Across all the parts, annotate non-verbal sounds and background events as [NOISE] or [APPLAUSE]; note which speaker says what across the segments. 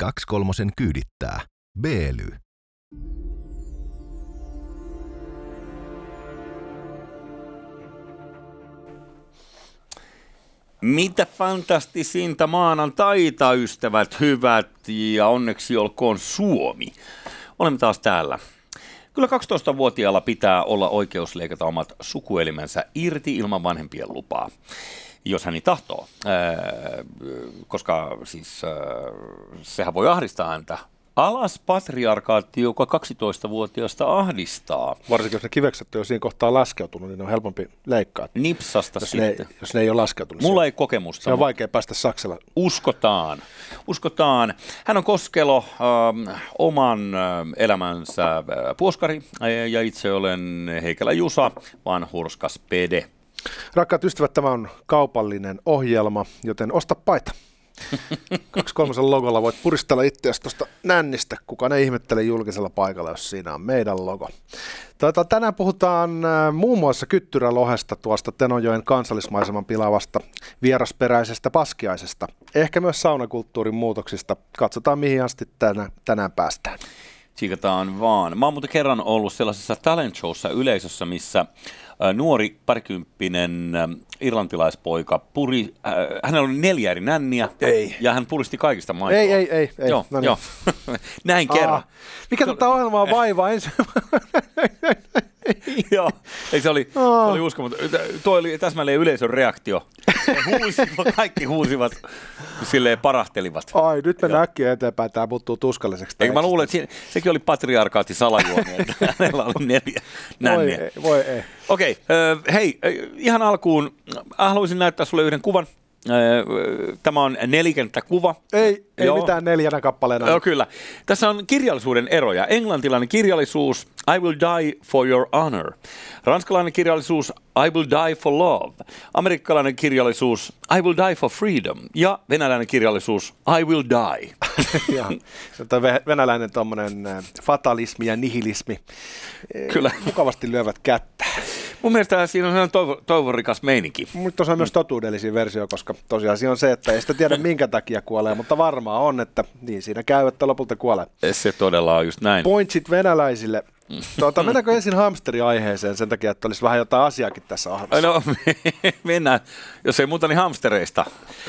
Speaker 1: Kaksi kolmosen kyydittää. Beely.
Speaker 2: Mitä fantastisinta maanantaita, ystävät hyvät, ja onneksi olkoon Suomi. Olemme taas täällä. Kyllä 12-vuotiaalla pitää olla oikeus leikata omat sukuelimensä irti ilman vanhempien lupaa, jos hän niin tahtoo. Ää, koska siis ää, sehän voi ahdistaa häntä Alas patriarkaatti, joka 12-vuotiaasta ahdistaa.
Speaker 3: Varsinkin jos ne kivekset on jo siinä kohtaa laskeutunut, niin ne on helpompi leikkaa.
Speaker 2: Nipsasta
Speaker 3: jos
Speaker 2: sitten.
Speaker 3: Ne, jos ne ei ole laskeutunut.
Speaker 2: Mulla
Speaker 3: siihen.
Speaker 2: ei kokemusta.
Speaker 3: Se on vaikea päästä Saksalla.
Speaker 2: Uskotaan. Uskotaan. Hän on Koskelo, ähm, oman äh, elämänsä äh, puoskari äh, ja itse olen Heikelä Jusa, vanhurskas pede.
Speaker 3: Rakkaat ystävät, tämä on kaupallinen ohjelma, joten osta paita. [LAUGHS] Kaksi kolmosen logolla voit puristella itseäsi tuosta nännistä. Kukaan ei ihmettele julkisella paikalla, jos siinä on meidän logo. Tuota, tänään puhutaan äh, muun muassa kyttyrälohesta, tuosta Tenojoen kansallismaiseman pilavasta vierasperäisestä paskiaisesta. Ehkä myös saunakulttuurin muutoksista. Katsotaan, mihin asti tänään, tänään päästään.
Speaker 2: Tsiikataan vaan. Mä oon muuten kerran ollut sellaisessa talent showssa yleisössä, missä nuori parikymppinen äh, irlantilaispoika puri, äh, hänellä oli neljä eri nänniä
Speaker 3: Ei.
Speaker 2: ja hän puristi kaikista maitoa.
Speaker 3: Ei, ei, ei. ei.
Speaker 2: Joo,
Speaker 3: No niin.
Speaker 2: joo. [LAUGHS] Näin kerran.
Speaker 3: Aa, mikä tätä ohjelmaa vaivaa [LAUGHS] ensin? [LAUGHS]
Speaker 2: Joo, ei se oli, se
Speaker 3: Aa.
Speaker 2: oli uskomaton. Tuo oli täsmälleen yleisön reaktio. Huusivat, kaikki huusivat, silleen parahtelivat.
Speaker 3: Ai, nyt mennään äkkiä eteenpäin. Tämä muuttuu tuskalliseksi.
Speaker 2: Eikö mä luulen, että siinä, sekin oli patriarkaatti salajuoni, että [LAUGHS] hänellä oli neljä
Speaker 3: Voi
Speaker 2: nänniä.
Speaker 3: ei, voi ei.
Speaker 2: Okei, äh, hei, ihan alkuun haluaisin näyttää sulle yhden kuvan. Tämä on nelikenttäkuva.
Speaker 3: Ei, ei
Speaker 2: Joo.
Speaker 3: mitään neljänä kappaleena.
Speaker 2: Joo, kyllä. Tässä on kirjallisuuden eroja. Englantilainen kirjallisuus, I will die for your honor. Ranskalainen kirjallisuus, I will die for love. Amerikkalainen kirjallisuus, I will die for freedom. Ja venäläinen kirjallisuus, I will die. [LAUGHS]
Speaker 3: Se ve- venäläinen tommonen äh, fatalismi ja nihilismi. Eh,
Speaker 2: Kyllä.
Speaker 3: Mukavasti lyövät kättä.
Speaker 2: Mun mielestä siinä on sellainen toivo, toivorikas meininki.
Speaker 3: Mutta tuossa on myös totuudellisia versio, koska tosiaan siinä on se, että ei sitä tiedä minkä takia kuolee, mutta varmaa on, että niin siinä käy, että lopulta kuolee.
Speaker 2: Se todella on just näin.
Speaker 3: Pointsit venäläisille. Tuota, mennäänkö ensin hamsteriaiheeseen sen takia, että olisi vähän jotain asiaakin tässä ohjelmassa?
Speaker 2: No, [LAUGHS] mennään. Jos ei muuta, niin hamstereista.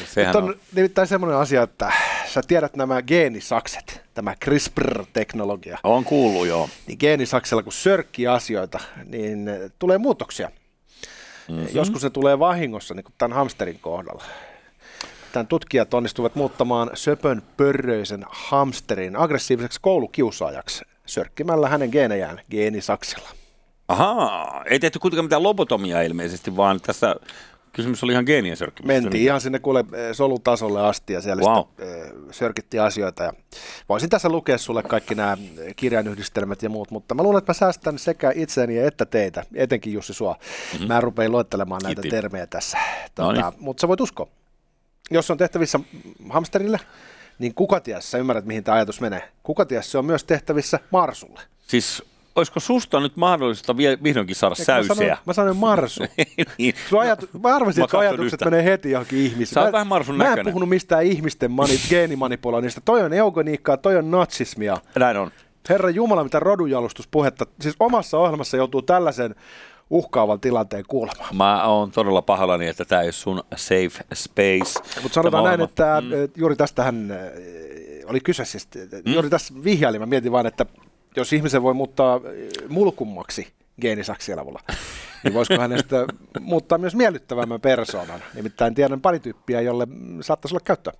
Speaker 2: Sehän
Speaker 3: Nyt on
Speaker 2: on.
Speaker 3: nimittäin semmoinen asia, että sä tiedät nämä geenisakset, tämä CRISPR-teknologia.
Speaker 2: On kuullut, joo.
Speaker 3: Niin geenisaksella kun sörkkii asioita, niin tulee muutoksia. Mm-hmm. Joskus se tulee vahingossa, niin kuin tämän hamsterin kohdalla. Tämän tutkijat onnistuvat muuttamaan söpön pörröisen hamsterin aggressiiviseksi koulukiusaajaksi sörkkimällä hänen geenejään geenisaksilla.
Speaker 2: Ahaa, ei tehty kuitenkaan mitään lobotomiaa ilmeisesti, vaan tässä kysymys oli ihan geenien sörkkimistä.
Speaker 3: Mentiin ihan sinne kuule eh, solutasolle asti ja siellä
Speaker 2: Wow.
Speaker 3: sitten, eh, sörkittiin asioita. Ja voisin tässä lukea sulle kaikki nämä eh, kirjainyhdistelmät ja muut, mutta mä luulen, että mä säästän sekä itseäni että teitä, etenkin Jussi sua. Mm-hmm. Mä rupean luettelemaan näitä
Speaker 2: Kiitti.
Speaker 3: termejä tässä. Tota, mutta sä voit uskoa. Jos on tehtävissä hamsterille, niin kuka ties, sä ymmärrät mihin tämä ajatus menee, kuka ties se on myös tehtävissä marsulle.
Speaker 2: Siis olisiko susta nyt mahdollista vie- vihdoinkin saada
Speaker 3: Eikö Mä sanoin, mä sanoin marsu. [LAUGHS]
Speaker 2: niin.
Speaker 3: Sun ajat, mä arvasin,
Speaker 2: Mä
Speaker 3: että ajatukset
Speaker 2: yhtä.
Speaker 3: menee heti johonkin ihmisiin.
Speaker 2: Sä
Speaker 3: Mä-
Speaker 2: vähän Marsun
Speaker 3: Mä en
Speaker 2: näköinen.
Speaker 3: puhunut mistään ihmisten mani, [LAUGHS] geenimanipuloinnista. Toi on eugeniikkaa, toi on natsismia.
Speaker 2: Näin on.
Speaker 3: Herra Jumala, mitä rodunjalustuspuhetta. Siis omassa ohjelmassa joutuu tällaisen uhkaavan tilanteen kuulemaan.
Speaker 2: Mä oon todella pahoillani, että tämä ei ole sun safe space.
Speaker 3: Mutta sanotaan näin, että mm. juuri tästähän äh, oli kyse. Siis, mm. Juuri tässä vihjailin, mä mietin vaan, että jos ihmisen voi muuttaa äh, mulkummaksi geenisaksien avulla, [LAUGHS] niin voisiko hänestä muuttaa myös miellyttävämmän persoonan. Nimittäin tiedän pari tyyppiä, jolle mm, saattaisi olla käyttöä.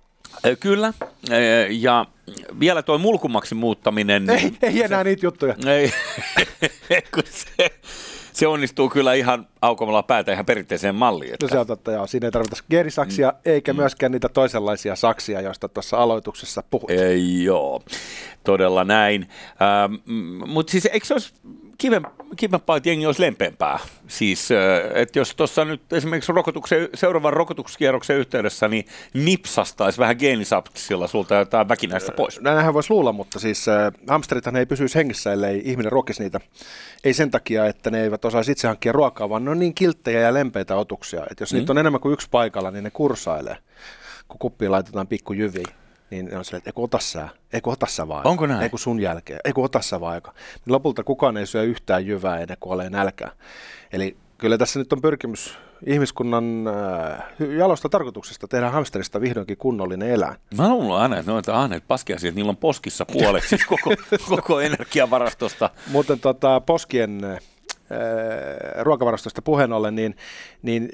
Speaker 2: Kyllä, ja vielä tuo mulkumaksi muuttaminen.
Speaker 3: Ei, ei enää niitä juttuja.
Speaker 2: Ei, [LAUGHS] kun se, se onnistuu kyllä ihan aukomalla päätä ihan perinteiseen malliin. Että.
Speaker 3: No se on totta, joo. Siinä ei tarvita geerisaksia, mm. eikä myöskään niitä toisenlaisia saksia, joista tuossa aloituksessa puhut.
Speaker 2: Ei, joo, todella näin. Ähm, Mutta siis eikö se olisi kiven, kivempaa, että jengi olisi lempeämpää? Siis, että jos tuossa nyt esimerkiksi rokotuksen, seuraavan rokotuskierroksen yhteydessä niin nipsastaisi vähän geenisapsilla sulta jotain väkinäistä pois.
Speaker 3: Näinhän voisi luulla, mutta siis hamsterithan ei pysyisi hengissä, ellei ihminen ruokisi niitä. Ei sen takia, että ne eivät osaisi itse hankkia ruokaa, vaan ne on niin kilttejä ja lempeitä otuksia, että jos mm. niitä on enemmän kuin yksi paikalla, niin ne kursailee, kun kuppiin laitetaan pikkujyviä. Niin ne on silleen, että eikö ota sä, eikö ota sä vaan.
Speaker 2: Onko näin?
Speaker 3: Eikö sun jälkeen, eikö ota sä vaan. Niin lopulta kukaan ei syö yhtään jyvää ennen kuin olee nälkää. Eli kyllä tässä nyt on pyrkimys ihmiskunnan äh, jalosta tarkoituksesta tehdä hamsterista vihdoinkin kunnollinen eläin.
Speaker 2: Mä luulen aina, että noita ahneet että niillä on poskissa puolet, siis koko, [LAUGHS] koko energiavarastosta.
Speaker 3: Muuten tota, poskien äh, ruokavarastosta puheen ollen, niin, niin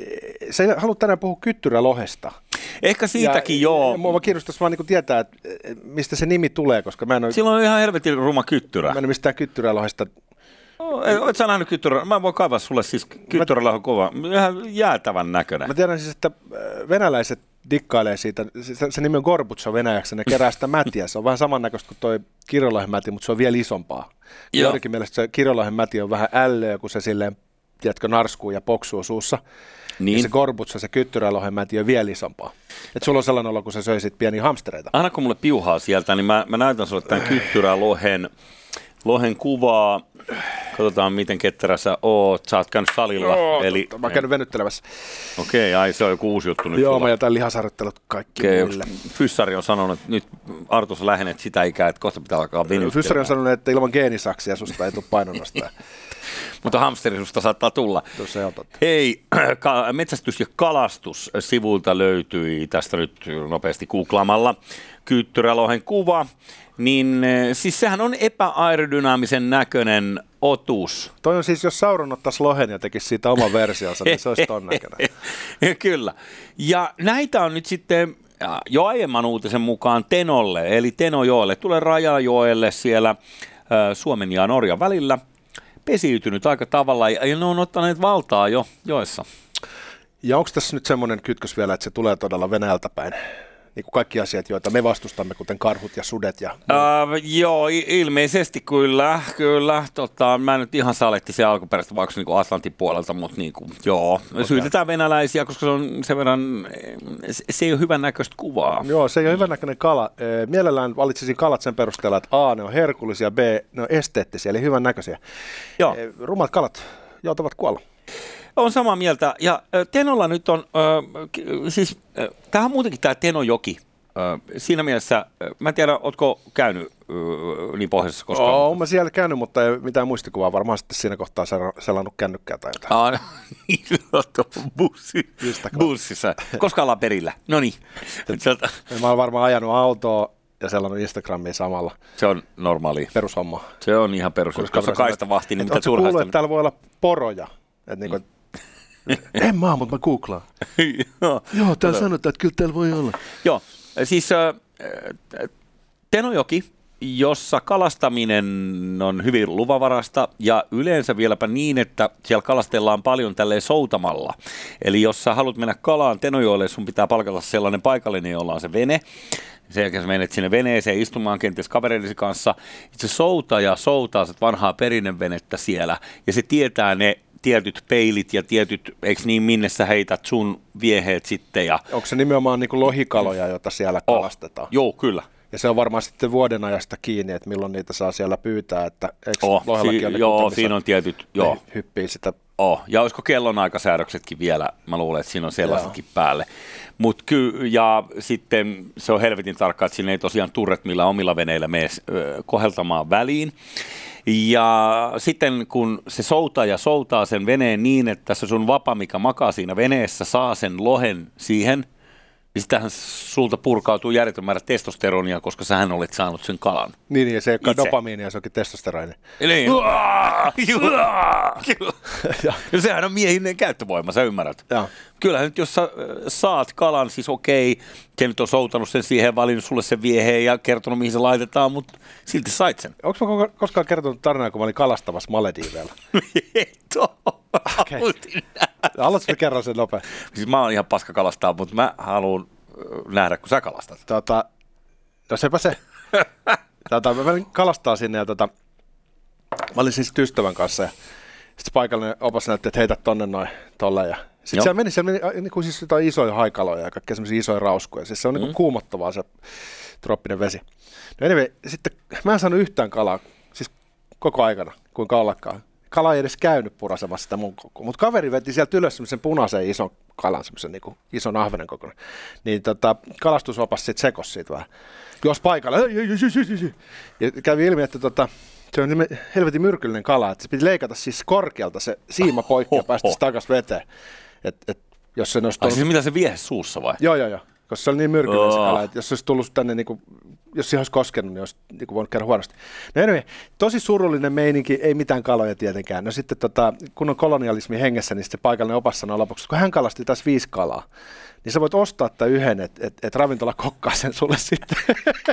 Speaker 3: sä haluat tänään puhua kyttyrälohesta.
Speaker 2: Ehkä siitäkin ja, joo.
Speaker 3: Mua kiinnostaisi vaan niin tietää, että mistä se nimi tulee, koska mä en ole...
Speaker 2: Silloin on ihan helvetin ruma kyttyrä.
Speaker 3: Mä en ole mistään kyttyrälohesta
Speaker 2: Oletko sä nähnyt kyttyrä? Mä voin kaivaa sulle siis kyttyrällä on kova. Ihan jäätävän näköinen.
Speaker 3: Mä tiedän siis, että äh, venäläiset dikkailee siitä, se, se nimi on Gorbutso venäjäksi, ne kerää sitä mätiä. Se on vähän samannäköistä kuin toi Kirjolahden mäti, mutta se on vielä isompaa. Joidenkin mielestä se Kirjolahden mäti on vähän ällöä, kun se silleen, tiedätkö, narskuu ja poksuu suussa. Niin. Ja se Gorbutso, se kyttyrälohen mäti on vielä isompaa. Et sulla on sellainen olo, kun sä söisit pieniä hamstereita.
Speaker 2: Aina kun mulle piuhaa sieltä, niin mä, mä näytän sulle tämän kyttyrälohen lohen kuvaa. Katsotaan, miten ketterä sä oot. Sä oot käynyt salilla.
Speaker 3: Joo, eli... Mä oon käynyt venyttelemässä.
Speaker 2: Okei, okay, ai se on joku uusi juttu nyt.
Speaker 3: Joo, sulla. mä jätän lihasarjoittelut kaikki okay, muille.
Speaker 2: Fyssari on sanonut, että nyt Artus lähenet sitä ikää, että kohta pitää alkaa venyttelemään.
Speaker 3: Fyssari on sanonut, että ilman geenisaksia susta ei tule painonnosta. [LAUGHS]
Speaker 2: Mutta hamsteri susta saattaa tulla.
Speaker 3: Se on totta.
Speaker 2: Hei, [CLEARS THROAT] metsästys ja kalastus sivulta löytyi tästä nyt nopeasti googlaamalla. Kyttyrälohen kuva niin eh, siis sehän on epäaerodynaamisen näköinen otus.
Speaker 3: Toi on siis, jos Sauron ottaisi lohen ja tekisi siitä oma versionsa, niin se olisi ton näköinen. [LAUGHS]
Speaker 2: Kyllä. Ja näitä on nyt sitten jo aiemman uutisen mukaan Tenolle, eli Tenojoelle, tulee Rajajoelle siellä Suomen ja Norjan välillä pesiytynyt aika tavalla ja ne on ottaneet valtaa jo joessa.
Speaker 3: Ja onko tässä nyt semmoinen kytkös vielä, että se tulee todella Venäjältä päin? Niin kuin kaikki asiat, joita me vastustamme, kuten karhut ja sudet. Ja
Speaker 2: uh, joo, ilmeisesti kyllä. kyllä. Tota, mä en nyt ihan saletti se alkuperäistä vaikka niin kuin Atlantin puolelta, mutta niin kuin, joo. Okay. Syytetään venäläisiä, koska se on sen verran, se ei ole hyvän näköistä kuvaa.
Speaker 3: Joo, se ei ole hyvän näköinen kala. Mielellään valitsisin kalat sen perusteella, että A, ne on herkullisia, B, ne on esteettisiä, eli hyvän näköisiä.
Speaker 2: Joo.
Speaker 3: Rumat kalat joutavat kuolla.
Speaker 2: On samaa mieltä. Ja Tenolla nyt on, äh, siis äh, tämähän on muutenkin tämä Tenojoki. Äh, siinä mielessä, mä en tiedä, ootko käynyt niin pohjoisessa koskaan?
Speaker 3: Oo, olen mä siellä käynyt, mutta ei mitään muistikuvaa. Varmaan sitten siinä kohtaa selannut kännykkää tai jotain.
Speaker 2: Ah, [LAUGHS] niin, bussi, bussissa. Koska ollaan perillä? No niin. [LAUGHS]
Speaker 3: mä olen varmaan ajanut autoa ja sellainen Instagramia samalla.
Speaker 2: Se on normaali.
Speaker 3: Perushomma.
Speaker 2: Se on ihan perus. Koska on kaista vahti, niin mitä.
Speaker 3: Kuullut, että täällä voi olla poroja. Että niin kuin, mm [LAUGHS] en mä, mutta mä googlaan. [LAUGHS] Joo, Joo täällä sanotaan, että kyllä täällä voi olla.
Speaker 2: Joo, siis äh, Tenojoki, jossa kalastaminen on hyvin luvavarasta ja yleensä vieläpä niin, että siellä kalastellaan paljon tälleen soutamalla. Eli jos sä haluat mennä kalaan Tenojoelle, sun pitää palkata sellainen paikallinen, jolla on se vene. Sen jälkeen sä menet sinne veneeseen istumaan kenties kavereidesi kanssa. Se soutaa ja soutaa vanhaa perinnevenettä siellä ja se tietää ne tietyt peilit ja tietyt, eikö niin, minne sä heität sun vieheet sitten. Ja...
Speaker 3: Onko se nimenomaan niin kuin lohikaloja, joita siellä oh. kalastetaan?
Speaker 2: Joo, kyllä.
Speaker 3: Ja se on varmaan sitten vuoden ajasta kiinni, että milloin niitä saa siellä pyytää, että
Speaker 2: oh, si- ole Joo, siinä on tietyt, joo.
Speaker 3: Hyppii sitä.
Speaker 2: Oh, ja olisiko kellonaikasäädöksetkin vielä, mä luulen, että siinä on sellaisetkin joo. päälle. Mut ky- ja sitten se on helvetin tarkkaa, että siinä ei tosiaan turret millä omilla veneillä mene koheltamaan väliin. Ja sitten kun se soutaa ja soutaa sen veneen niin, että se sun vapa, mikä makaa siinä veneessä, saa sen lohen siihen, niin sitähän sulta purkautuu järjetön määrä testosteronia, koska sähän olet saanut sen kalan.
Speaker 3: Niin, ja se ei ole dopamiinia, se onkin testosteroni.
Speaker 2: Niin. [LAUGHS] [LAUGHS] ja sehän on miehinen käyttövoima, sä ymmärrät.
Speaker 3: Ja.
Speaker 2: Kyllähän nyt jos sä saat kalan, siis okei, se nyt on soutanut sen siihen, valinnut sulle sen vieheen ja kertonut mihin se laitetaan, mutta silti sait sen.
Speaker 3: Onko mä koskaan kertonut tarinaa, kun mä olin kalastamassa Malediiveillä? [LAUGHS] okay. Haluatko kerran sen nopea?
Speaker 2: Siis mä oon ihan paska kalastaa, mutta mä haluan nähdä, kun sä kalastat.
Speaker 3: Tota, no sepä se. [LAUGHS] tota, mä menin kalastaa sinne ja tota, mä olin siis ystävän kanssa ja sitten paikallinen opas näytti, että heitä tonne noin tolle ja sitten siellä meni, siellä meni niin kuin siis jotain isoja haikaloja ja kaikkea semmoisia isoja rauskuja. Siis se on mm. niin kuin kuumottavaa se troppinen vesi. No anyway, sitten mä en saanut yhtään kalaa, siis koko aikana, kuin kallakaan kala ei edes käynyt purasemassa sitä mun kokoa. Mutta kaveri veti sieltä ylös semmoisen punaisen ison kalan, semmoisen niin ison ahvenen kokoinen. Niin tota, kalastusopas sitten sekos siitä vähän. Jos paikalla, ja kävi ilmi, että tota, se on nime- helvetin myrkyllinen kala, että se piti leikata siis korkealta se siima poikki ja päästä se takaisin veteen. Et, et, jos se olisi
Speaker 2: Ai
Speaker 3: tullut-
Speaker 2: siis mitä se vie suussa vai?
Speaker 3: Joo, joo, joo. Koska se oli niin myrkyllinen se
Speaker 2: Oh.
Speaker 3: kala, että jos se olisi tullut tänne, niin kuin, jos siihen olisi koskenut, niin olisi niin voinut käydä huonosti. No anyway, tosi surullinen meininki, ei mitään kaloja tietenkään. No sitten tota, kun on kolonialismi hengessä, niin sitten paikallinen opas sanoi lopuksi, kun hän kalasti taas viisi kalaa, niin sä voit ostaa tämän yhden, että et, et ravintola kokkaa sen sulle sitten.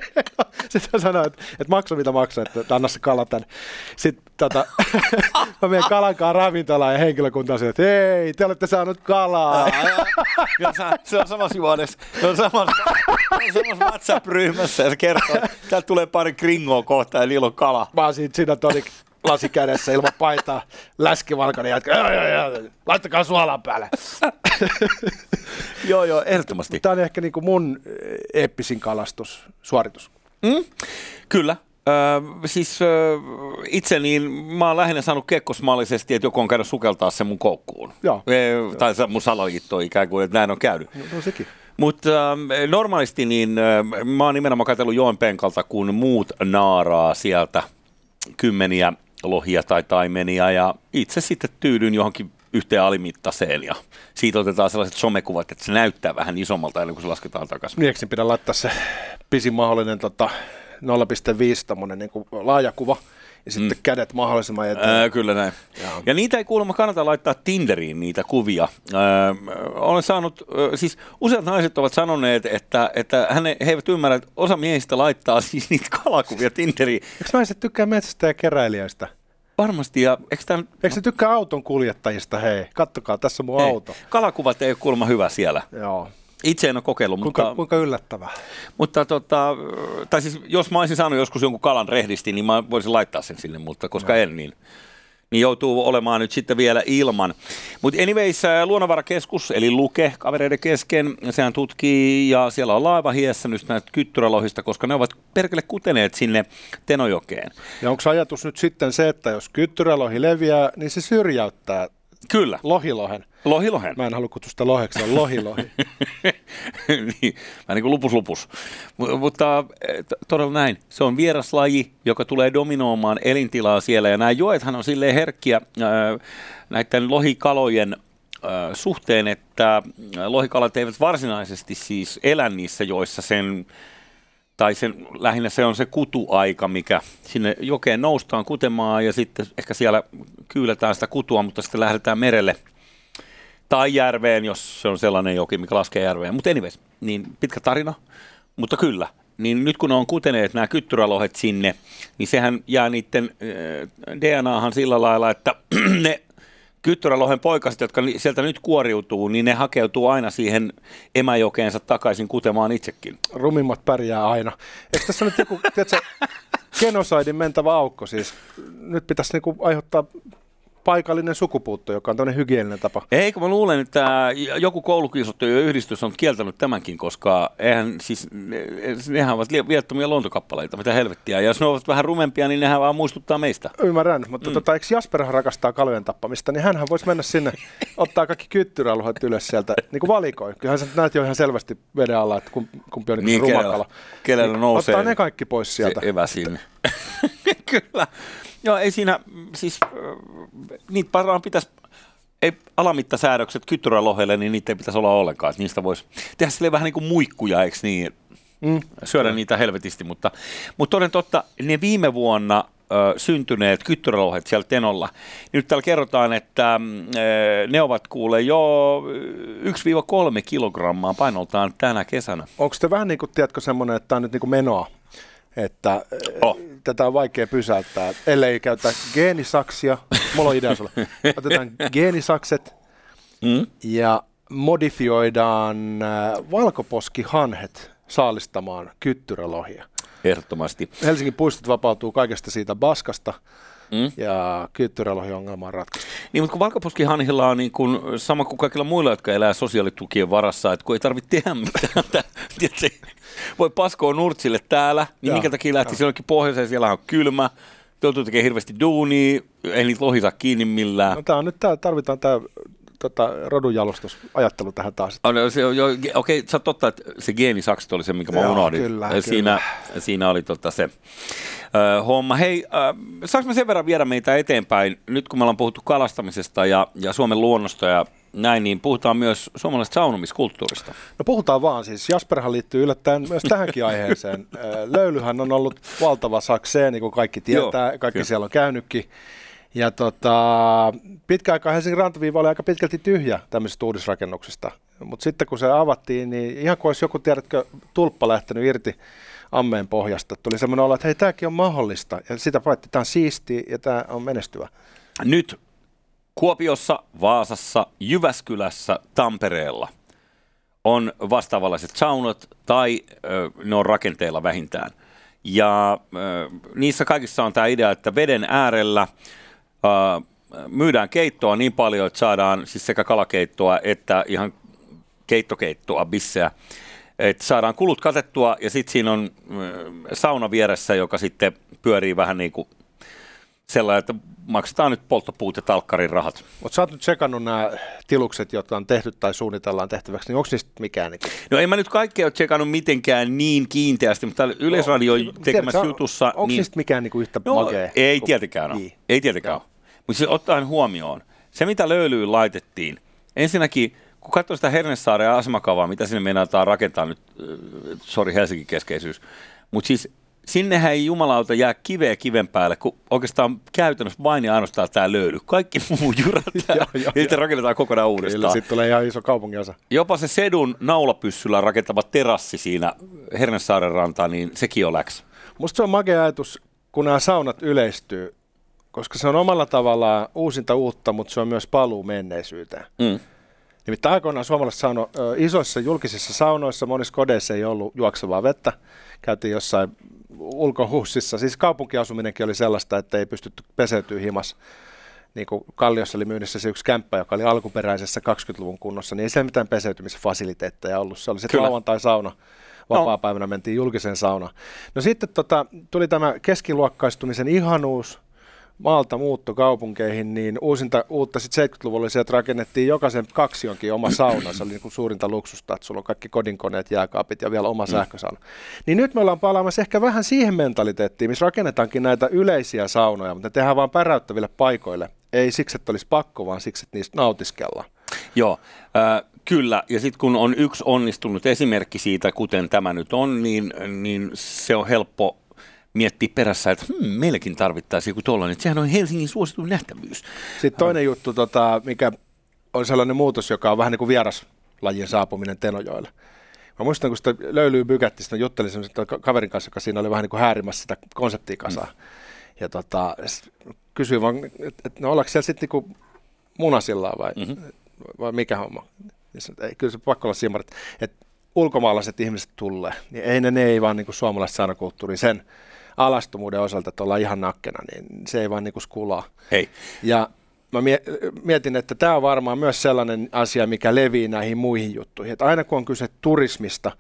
Speaker 3: [LAUGHS] sitten hän sanoi, että et maksa mitä maksaa, että anna se kala tänne. Sitten tota, [LAUGHS] mä menen kalankaan ravintolaan ja henkilökunta on että hei, te olette saanut kalaa.
Speaker 2: Se on samassa juonessa, se on samassa, samassa WhatsApp-ryhmässä ja se kertoo, että [LAUGHS] täältä tulee pari kringoa kohta ja niillä on kala.
Speaker 3: Mä oon siinä siinä toni lasi kädessä ilman paitaa, läskivalkoinen jätkä, joo, joo, joo, laittakaa suolan päälle. [LAUGHS]
Speaker 2: Joo, joo, ehdottomasti.
Speaker 3: Tämä on ehkä niinku mun eh, eeppisin kalastussuoritus.
Speaker 2: Mm? Kyllä. Öö, siis öö, itse niin mä oon lähinnä saanut kekkosmallisesti, että joku on käynyt sukeltaa sen mun koukkuun.
Speaker 3: Joo.
Speaker 2: E, tai se mun salaliitto ikään kuin, että näin on käynyt.
Speaker 3: No sekin.
Speaker 2: Mutta äh, normaalisti niin äh, mä oon nimenomaan katsellut joen penkalta, kun muut naaraa sieltä kymmeniä lohia tai taimenia ja itse sitten tyydyn johonkin yhteen alimittaiseen ja siitä otetaan sellaiset somekuvat, että se näyttää vähän isommalta ennen kuin se lasketaan takaisin.
Speaker 3: Mieksin pidä laittaa se pisin mahdollinen tota, 0,5 tommonen niinku laaja kuva ja sitten mm. kädet mahdollisimman eteen.
Speaker 2: Ää, kyllä näin.
Speaker 3: Joo.
Speaker 2: Ja niitä ei kuulemma kannata laittaa Tinderiin, niitä kuvia. Ää, olen saanut, ää, siis useat naiset ovat sanoneet, että, että hän, he eivät ymmärrä, että osa miehistä laittaa siis niitä kalakuvia Tinderiin.
Speaker 3: Eikö naiset tykkää metsästä ja keräilijöistä?
Speaker 2: Varmasti, ja eikö tämän,
Speaker 3: Eikö se tykkää auton kuljettajista? Hei, kattokaa, tässä on mun
Speaker 2: ei,
Speaker 3: auto.
Speaker 2: kalakuvat ei ole kuulemma hyvä siellä.
Speaker 3: Joo.
Speaker 2: Itse en ole kokeillut,
Speaker 3: Kuinka,
Speaker 2: mutta,
Speaker 3: kuinka yllättävää.
Speaker 2: mutta tota, tai siis jos mä olisin saanut joskus jonkun kalan rehdisti, niin mä voisin laittaa sen sinne, mutta koska en, niin, niin joutuu olemaan nyt sitten vielä ilman. Mutta anyways, Luonnonvarakeskus, eli Luke, kavereiden kesken, sehän tutkii, ja siellä on laiva hiessänyt näitä kyttyrälohista, koska ne ovat perkele kuteneet sinne Tenojokeen.
Speaker 3: Ja onko ajatus nyt sitten se, että jos kyttyrälohi leviää, niin se syrjäyttää
Speaker 2: Kyllä,
Speaker 3: lohilohen?
Speaker 2: Lohilohen.
Speaker 3: Mä en halua kutsua sitä loheksi, se on lohilohi. [LAUGHS]
Speaker 2: niin, vähän niin kuin lupus lupus. M- mutta eh, todella näin. Se on vieraslaji, joka tulee dominoimaan elintilaa siellä. Ja nämä joethan on silleen herkkiä ää, näiden lohikalojen ää, suhteen, että lohikalat eivät varsinaisesti siis elä niissä joissa sen tai sen, lähinnä se on se kutuaika, mikä sinne jokeen noustaan kutemaan ja sitten ehkä siellä kyyletään sitä kutua, mutta sitten lähdetään merelle tai järveen, jos se on sellainen joki, mikä laskee järveen. Mutta anyways, niin pitkä tarina, mutta kyllä. Niin nyt kun ne on kuteneet nämä kyttyrälohet sinne, niin sehän jää niiden äh, DNAhan sillä lailla, että [CLEARS THROAT] ne kyttyrälohen poikaset, jotka sieltä nyt kuoriutuu, niin ne hakeutuu aina siihen emäjokeensa takaisin kutemaan itsekin.
Speaker 3: Rumimmat pärjää aina. Eikö tässä nyt joku, tiedätkö, [LAUGHS] genosaidin mentävä aukko siis? Nyt pitäisi niinku aiheuttaa paikallinen sukupuutto, joka on tämmöinen hygieninen tapa.
Speaker 2: Eikö mä luulen, että joku koulukiusattujen yhdistys on kieltänyt tämänkin, koska eihän siis, ne, nehän ovat viettomia luontokappaleita, mitä helvettiä. Ja jos ne ovat vähän rumempia, niin nehän vaan muistuttaa meistä.
Speaker 3: Ymmärrän, mutta mm. tota, eikö Jasper rakastaa kalojen tappamista, niin hänhän voisi mennä sinne, [LAUGHS] ottaa kaikki kyttyräluhat ylös sieltä, niin kuin valikoi. Kyllähän sä näet jo ihan selvästi veden alla, että kum- kumpi on niin
Speaker 2: Niin,
Speaker 3: ruma
Speaker 2: kenellä-
Speaker 3: kala.
Speaker 2: kenellä
Speaker 3: Niin
Speaker 2: nousee
Speaker 3: Ottaa ne kaikki pois sieltä.
Speaker 2: Se evä sinne. [LAUGHS] Kyllä. Joo, ei siinä, siis niitä varmaan pitäisi, ei alamittasäädökset kyttyrälohelle, niin niitä ei pitäisi olla ollenkaan. Että niistä voisi tehdä silleen vähän niin kuin muikkuja, eikö niin?
Speaker 3: Mm.
Speaker 2: Syödä niitä helvetisti, mutta, mutta toden totta, ne viime vuonna ö, syntyneet kyttyrälohet siellä Tenolla. Nyt täällä kerrotaan, että mm, ö, ne ovat kuule jo 1-3 kilogrammaa painoltaan tänä kesänä.
Speaker 3: Onko te vähän niin kuin, tiedätkö, semmoinen, että tämä on nyt niin kuin menoa, että
Speaker 2: Oh.
Speaker 3: oh. tätä on vaikea pysäyttää, ellei käytä geenisaksia. Mulla on idea sulle. Otetaan [LAUGHS] geenisakset
Speaker 2: Mm?
Speaker 3: ja modifioidaan äh, valkoposkihanhet saalistamaan kyttyrälohia.
Speaker 2: Ehdottomasti.
Speaker 3: Helsingin puistot vapautuu kaikesta siitä baskasta
Speaker 2: Mm?
Speaker 3: ja kyttyrälohiongelma on ratkaistu.
Speaker 2: Niin, mutta kun valkoposkihanhilla on niin kuin sama kuin kaikilla muilla, jotka elää sosiaalitukien varassa, että kun ei tarvitse tehdä mitään, tiedätkö, voi paskoa nurtsille täällä, niin
Speaker 3: Joo,
Speaker 2: minkä takia lähti jonnekin pohjoiseen, siellä on kylmä, joutuu tekemään hirveästi duunia, ei niitä lohita kiinni millään.
Speaker 3: No, tää on nyt tää, tarvitaan tämä tota, rodunjalostusajattelu tähän taas.
Speaker 2: Oh, no, se, jo, okei, sä totta, että se geenisakset oli se, minkä mä
Speaker 3: Joo,
Speaker 2: unohdin.
Speaker 3: kyllä,
Speaker 2: siinä, siinä oli tota se ö, homma. Hei, äh, saanko mä sen verran viedä meitä eteenpäin? Nyt kun me ollaan puhuttu kalastamisesta ja, ja Suomen luonnosta ja näin, niin puhutaan myös suomalaisesta saunomiskulttuurista.
Speaker 3: No puhutaan vaan siis. Jasperhan liittyy yllättäen myös tähänkin aiheeseen. Löylyhän on ollut valtava sakseen, niin kuin kaikki tietää,
Speaker 2: Joo,
Speaker 3: kaikki
Speaker 2: kyllä.
Speaker 3: siellä on käynytkin. Ja tota, pitkä aikaa Helsingin rantaviiva oli aika pitkälti tyhjä tämmöisestä uudisrakennuksesta. Mutta sitten kun se avattiin, niin ihan kuin olisi joku, tiedätkö, tulppa lähtenyt irti ammeen pohjasta. Tuli semmoinen olo, että hei, tämäkin on mahdollista. Ja sitä paitsi, tämä on siistiä ja tämä on menestyvä.
Speaker 2: Nyt Kuopiossa, Vaasassa, Jyväskylässä, Tampereella on vastaavanlaiset saunat tai ö, ne on rakenteilla vähintään. Ja ö, niissä kaikissa on tämä idea, että veden äärellä myydään keittoa niin paljon, että saadaan siis sekä kalakeittoa että ihan keittokeittoa, bisseä, että saadaan kulut katettua ja sitten siinä on ö, sauna vieressä, joka sitten pyörii vähän niin kuin sellainen, että maksetaan nyt polttopuut ja talkkarin rahat.
Speaker 3: Mutta sä oot nyt tsekannut nämä tilukset, jotka on tehty tai suunnitellaan tehtäväksi, niin onko niistä mikään? Niin
Speaker 2: No en mä nyt kaikkea ole tsekannut mitenkään niin kiinteästi, mutta täällä Yleisradio
Speaker 3: No,
Speaker 2: tekemässä
Speaker 3: tiedätkö,
Speaker 2: jutussa...
Speaker 3: Onko
Speaker 2: niin,
Speaker 3: niistä mikään niinku yhtä
Speaker 2: no,
Speaker 3: magea?
Speaker 2: ei tietenkään ole.
Speaker 3: Niin.
Speaker 2: Ei tietenkään ole. Mutta siis ottaen huomioon, se mitä löylyyn laitettiin, ensinnäkin kun katsoo sitä Hernesaaren asemakavaa, mitä sinne meinataan rakentaa nyt, äh, sori Helsingin keskeisyys, mutta siis sinnehän ei jumalauta jää kiveä kiven päälle, kun oikeastaan käytännössä vain ja ainoastaan tämä löyly. Kaikki muu jyrät [LAUGHS] täällä,
Speaker 3: Joo, joo,
Speaker 2: ja sitten rakennetaan kokonaan
Speaker 3: Kyllä,
Speaker 2: uudestaan.
Speaker 3: sitten tulee ihan iso kaupunginosa.
Speaker 2: Jopa se Sedun naulapyssyllä rakentama terassi siinä Hernesaaren rantaan, niin sekin on läks.
Speaker 3: Musta se on magea ajatus, kun nämä saunat yleistyy, koska se on omalla tavallaan uusinta uutta, mutta se on myös paluu menneisyyteen.
Speaker 2: Mm.
Speaker 3: Nimittäin aikoinaan suomalaiset sauno, isoissa julkisissa saunoissa, monissa kodeissa ei ollut juoksevaa vettä. Käytiin jossain ulkohussissa. Siis kaupunkiasuminenkin oli sellaista, että ei pystytty peseytyä himas. Niin kuin Kalliossa oli myynnissä se yksi kämppä, joka oli alkuperäisessä 20-luvun kunnossa, niin ei siellä mitään peseytymisfasiliteetteja ollut. Se oli
Speaker 2: Kyllä.
Speaker 3: lauantai-sauna. Vapaa-päivänä mentiin julkiseen saunaan. No sitten tota, tuli tämä keskiluokkaistumisen ihanuus, maalta muutto kaupunkeihin, niin uusinta uutta sitten 70-luvulla oli se, että rakennettiin jokaisen kaksionkin oma sauna. Se oli niin kuin suurinta luksusta, että sulla on kaikki kodinkoneet, jääkaapit ja vielä oma sähkösauna. Niin nyt me ollaan palaamassa ehkä vähän siihen mentaliteettiin, missä rakennetaankin näitä yleisiä saunoja, mutta ne tehdään vaan päräyttäville paikoille. Ei siksi, että olisi pakko, vaan siksi, että niistä nautiskellaan.
Speaker 2: Joo, äh, kyllä. Ja sitten kun on yksi onnistunut esimerkki siitä, kuten tämä nyt on, niin, niin se on helppo miettiä perässä, että hmm, meilläkin tarvittaisiin joku tollainen. Sehän on Helsingin suosituin nähtävyys.
Speaker 3: Sitten toinen juttu, tota, mikä on sellainen muutos, joka on vähän niin kuin vieraslajin saapuminen Tenojoelle. Mä muistan, kun sitä löylyy bykätti, sitten juttelin semmoisen ka- kaverin kanssa, joka siinä oli vähän niin kuin häärimässä sitä konseptia kasaan. Mm. Ja tota, kysyin vaan, että et, no ollaanko siellä sitten niin munasilla vai,
Speaker 2: Mhm.
Speaker 3: mm-hmm. vai mikä homma? Ja sanoin, ei, kyllä se pakko olla siinä, että, ulkomaalaiset ihmiset tulee, niin ei ne, ne ei vaan niin kuin suomalaista saanakulttuurin sen alastomuuden osalta, että ollaan ihan nakkena, niin se ei vaan niin kuin skulaa.
Speaker 2: Hei,
Speaker 3: Ja mä mie- mietin, että tämä on varmaan myös sellainen asia, mikä levii näihin muihin juttuihin. Että aina kun on kyse turismista,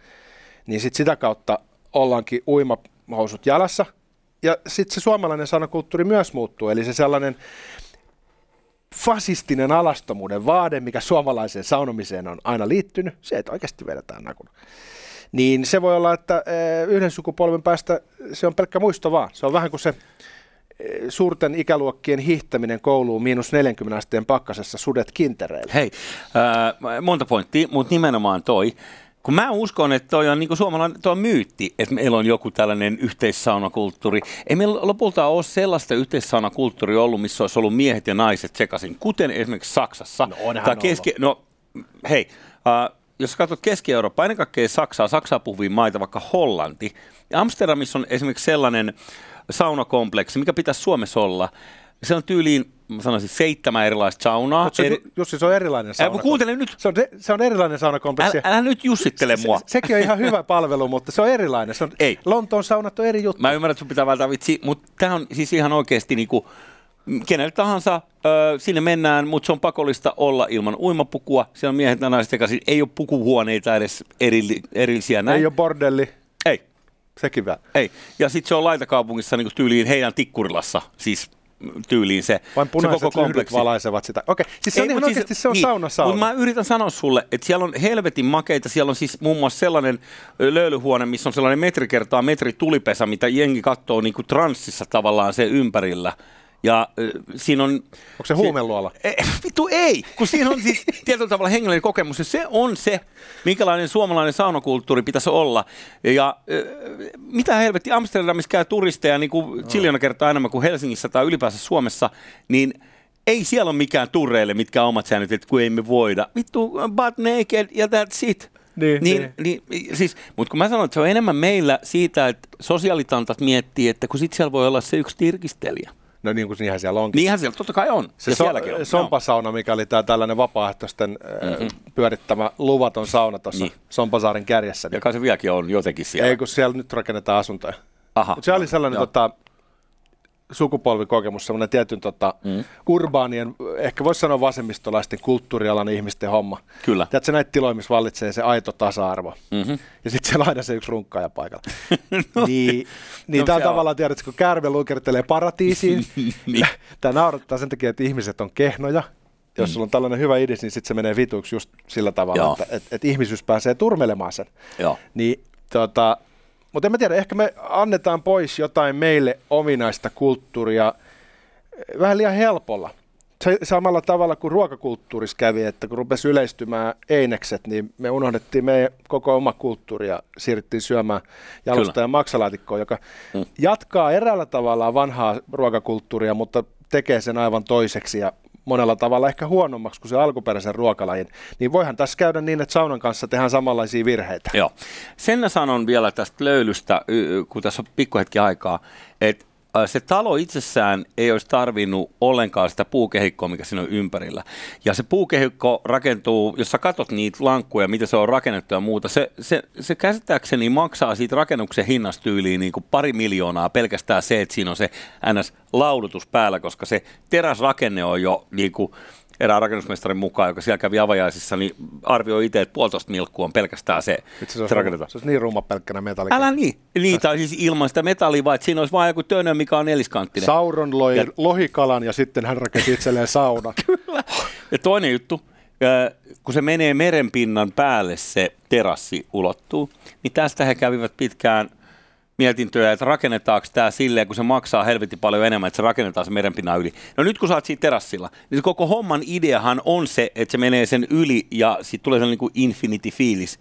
Speaker 3: niin sit sitä kautta ollaankin uimahousut jalassa. Ja sitten se suomalainen sanakulttuuri myös muuttuu. Eli se sellainen fasistinen alastomuuden vaade, mikä suomalaiseen saunomiseen on aina liittynyt, se, että oikeasti vedetään nakun. Niin se voi olla, että eh, yhden sukupolven päästä se on pelkkä muisto vaan. Se on vähän kuin se eh, suurten ikäluokkien hiihtäminen kouluun miinus 40 asteen pakkasessa sudet kintereillä.
Speaker 2: hei, äh, monta pointtia, mutta nimenomaan toi. Kun mä uskon, että toi on niinku suomalainen toi on myytti, että meillä on joku tällainen yhteissaunakulttuuri. Ei meillä lopulta ole sellaista yhteissaunakulttuuria ollut, missä olisi ollut miehet ja naiset sekaisin, kuten esimerkiksi Saksassa.
Speaker 3: No onhan
Speaker 2: tai keski... No hei, äh, jos katsot Keski-Eurooppaa, ennen kaikkea Saksaa, Saksaa puhuvia maita, vaikka Hollanti. Ja Amsterdamissa on esimerkiksi sellainen saunakompleksi, mikä pitäisi Suomessa olla. Se on tyyliin, mä sanoisin, seitsemän erilaista saunaa.
Speaker 3: Se,
Speaker 2: Eri-
Speaker 3: Jussi, se on erilainen sauna.
Speaker 2: kuuntele nyt.
Speaker 3: Se on, se on erilainen saunakompleksi.
Speaker 2: Älä, älä nyt jussittele mua.
Speaker 3: Se, sekin on ihan hyvä [LAUGHS] palvelu, mutta se on erilainen. Se on,
Speaker 2: Ei.
Speaker 3: Lontoon saunat on eri juttu.
Speaker 2: Mä ymmärrän, että sun pitää välttää vitsi, mutta tämä on siis ihan oikeasti niinku, kenelle tahansa ö, sinne mennään, mutta se on pakollista olla ilman uimapukua. Siellä on miehet ja naiset sekaisin. Ei ole pukuhuoneita edes eri, erillisiä näin.
Speaker 3: Ei ole bordelli.
Speaker 2: Ei.
Speaker 3: Sekin vielä.
Speaker 2: Ei. Ja sitten se on laitakaupungissa niin tyyliin heidän Tikkurilassa, siis tyyliin se,
Speaker 3: Vain
Speaker 2: se koko kompleksi.
Speaker 3: valaisevat sitä. Okei, siis se on
Speaker 2: Ei,
Speaker 3: ihan
Speaker 2: mut
Speaker 3: oikeasti se on
Speaker 2: niin,
Speaker 3: sauna sauna.
Speaker 2: Mutta mä yritän sanoa sulle, että siellä on helvetin makeita. Siellä on siis muun muassa sellainen löylyhuone, missä on sellainen metri kertaa metri tulipesä, mitä jengi katsoo niin kuin transsissa tavallaan se ympärillä. Ja ö, siinä on...
Speaker 3: Onko se huumeluola? [LAUGHS]
Speaker 2: Ei, vittu ei, kun siinä on siis [LAUGHS] tietyllä tavalla hengellinen kokemus, ja se on se, minkälainen suomalainen saunakulttuuri pitäisi olla. Ja ö, mitä helvetti, Amsterdamissa käy turisteja niin kuin ziljoona kertaa enemmän kuin Helsingissä tai ylipäänsä Suomessa, niin ei siellä ole mikään turreille mitkä omat säännöt, että kun ei me voida. Vittu, but naked ja that's it.
Speaker 3: Niin,
Speaker 2: niin, niin. siis, mutta kun mä sanon, että se on enemmän meillä siitä, että sosiaalitantat miettii, että kun sit siellä voi olla se yksi tirkistelijä.
Speaker 3: No niin kuin niinhän siellä onkin.
Speaker 2: Niinhän siellä totta kai on.
Speaker 3: Se
Speaker 2: ja
Speaker 3: so,
Speaker 2: sielläkin on.
Speaker 3: Sompasauna, mikä oli tämä tällainen vapaaehtoisten mm-hmm. pyörittämä luvaton sauna tuossa
Speaker 2: Niin.
Speaker 3: niin. Sompasaaren kärjessä.
Speaker 2: Ja kai se vieläkin on jotenkin siellä.
Speaker 3: Ei, kun siellä nyt rakennetaan asuntoja.
Speaker 2: Aha.
Speaker 3: Mutta se oli sellainen tota, sukupolvikokemus, semmoinen tietyn tota, mm. urbaanien, ehkä voisi sanoa vasemmistolaisten kulttuurialan ihmisten homma.
Speaker 2: Kyllä.
Speaker 3: Tiedätkö näitä tiloja, missä vallitsee se aito tasa-arvo.
Speaker 2: Mhm.
Speaker 3: Ja sitten siellä aina se yksi runkkaaja paikalla. [LAUGHS] no, niin niin
Speaker 2: no
Speaker 3: tämä on tavallaan, tiedätkö, kun käärme luikertelee paratiisiin. [LAUGHS]
Speaker 2: Niin.
Speaker 3: Tämä naurattaa sen takia, että ihmiset on kehnoja. Jos sulla on tällainen hyvä idis, niin sitten se menee vituiksi just sillä tavalla,
Speaker 2: Joo.
Speaker 3: että et, et ihmisyys pääsee turmelemaan sen.
Speaker 2: Joo.
Speaker 3: Niin, tota, mutta en mä tiedä, ehkä me annetaan pois jotain meille ominaista kulttuuria eh, vähän liian helpolla. Se, samalla tavalla kuin ruokakulttuurissa kävi, että kun rupesi yleistymään einekset, niin me unohdettiin meidän koko oma kulttuuri ja siirryttiin syömään jalosta
Speaker 2: Kyllä.
Speaker 3: ja maksalaatikkoa, joka
Speaker 2: mm.
Speaker 3: jatkaa eräällä tavalla vanhaa ruokakulttuuria, mutta tekee sen aivan toiseksi ja monella tavalla ehkä huonommaksi kuin se alkuperäisen ruokalajin. Niin voihan tässä käydä niin, että saunan kanssa tehdään samanlaisia virheitä.
Speaker 2: Joo. Sen sanon vielä tästä löylystä, kun tässä on pikkuhetki aikaa, että se talo itsessään ei olisi tarvinnut ollenkaan sitä puukehikkoa, mikä siinä on ympärillä. Ja se puukehikko rakentuu, jos sä katot niitä lankkuja, miten se on rakennettu ja muuta, se, se, se käsittääkseni maksaa siitä rakennuksen hinnasta tyyliin niin kuin pari miljoonaa pelkästään se, että siinä on se NS-laudutus päällä, koska se teräsrakenne on jo niin kuin erään rakennusmestarin mukaan, joka siellä kävi avajaisissa, niin arvioi itse, että puolitoista milkkua on pelkästään se,
Speaker 3: Itse
Speaker 2: se,
Speaker 3: se,
Speaker 2: rakennetaan.
Speaker 3: se olisi niin rumma pelkkänä metalli.
Speaker 2: Älä niin. Niin, tai siis ilman sitä metallia, vaan että siinä olisi vain joku tönö, mikä on neliskanttinen.
Speaker 3: Sauron loi
Speaker 2: Ja-
Speaker 3: lohikalan ja sitten hän rakensi itselleen saunan. [LAUGHS]
Speaker 2: Ja toinen juttu, kun se menee merenpinnan päälle se terassi ulottuu, niin tästä he kävivät pitkään mietintöjä, että rakennetaanko tämä silleen, kun se maksaa helvetin paljon enemmän, että se rakennetaan se merenpinnan yli. No nyt kun sä oot siinä terassilla, niin se koko homman ideahan on se, että se menee sen yli ja sitten tulee sellainen niin infinity-fiilis.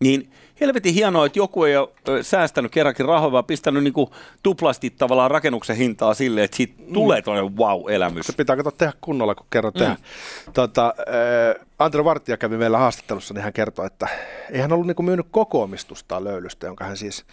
Speaker 2: Niin helvetin hienoa, että joku ei ole säästänyt kerrankin rahoja, vaan pistänyt niin kuin tuplasti tavallaan rakennuksen hintaa silleen, että siitä tulee toinen wow-elämys.
Speaker 3: Se pitää katsoa tehdä kunnolla, kun kerran tehdä. Tota, äh, Antero Vartija kävi meillä haastattelussa, niin hän kertoi, että ei hän ollut niin myynyt koko omistustaan löylystä, jonka hän siis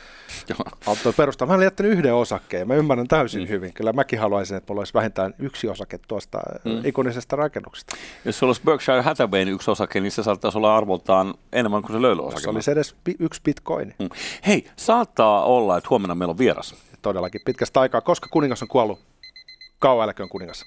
Speaker 3: auttoi perustamaan. Hän oli jättänyt yhden osakkeen. Mä ymmärrän täysin mm. hyvin. Kyllä mäkin haluaisin, että mulla olisi vähintään yksi osake tuosta mm. ikonisesta rakennuksesta.
Speaker 2: Jos sulla olisi Berkshire Hathawayn yksi osake, niin se saattaisi olla arvoltaan enemmän kuin se löylyosake.
Speaker 3: Se olisi edes yksi bitcoin.
Speaker 2: Mm. Hei, saattaa olla, että huomenna meillä on vieras.
Speaker 3: Todellakin pitkästä aikaa, koska kuningas on kuollut. Kauan kuningas.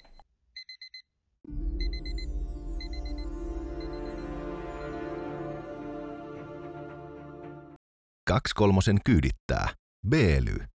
Speaker 1: Kaksi kolmosen kyydittää. B-ly.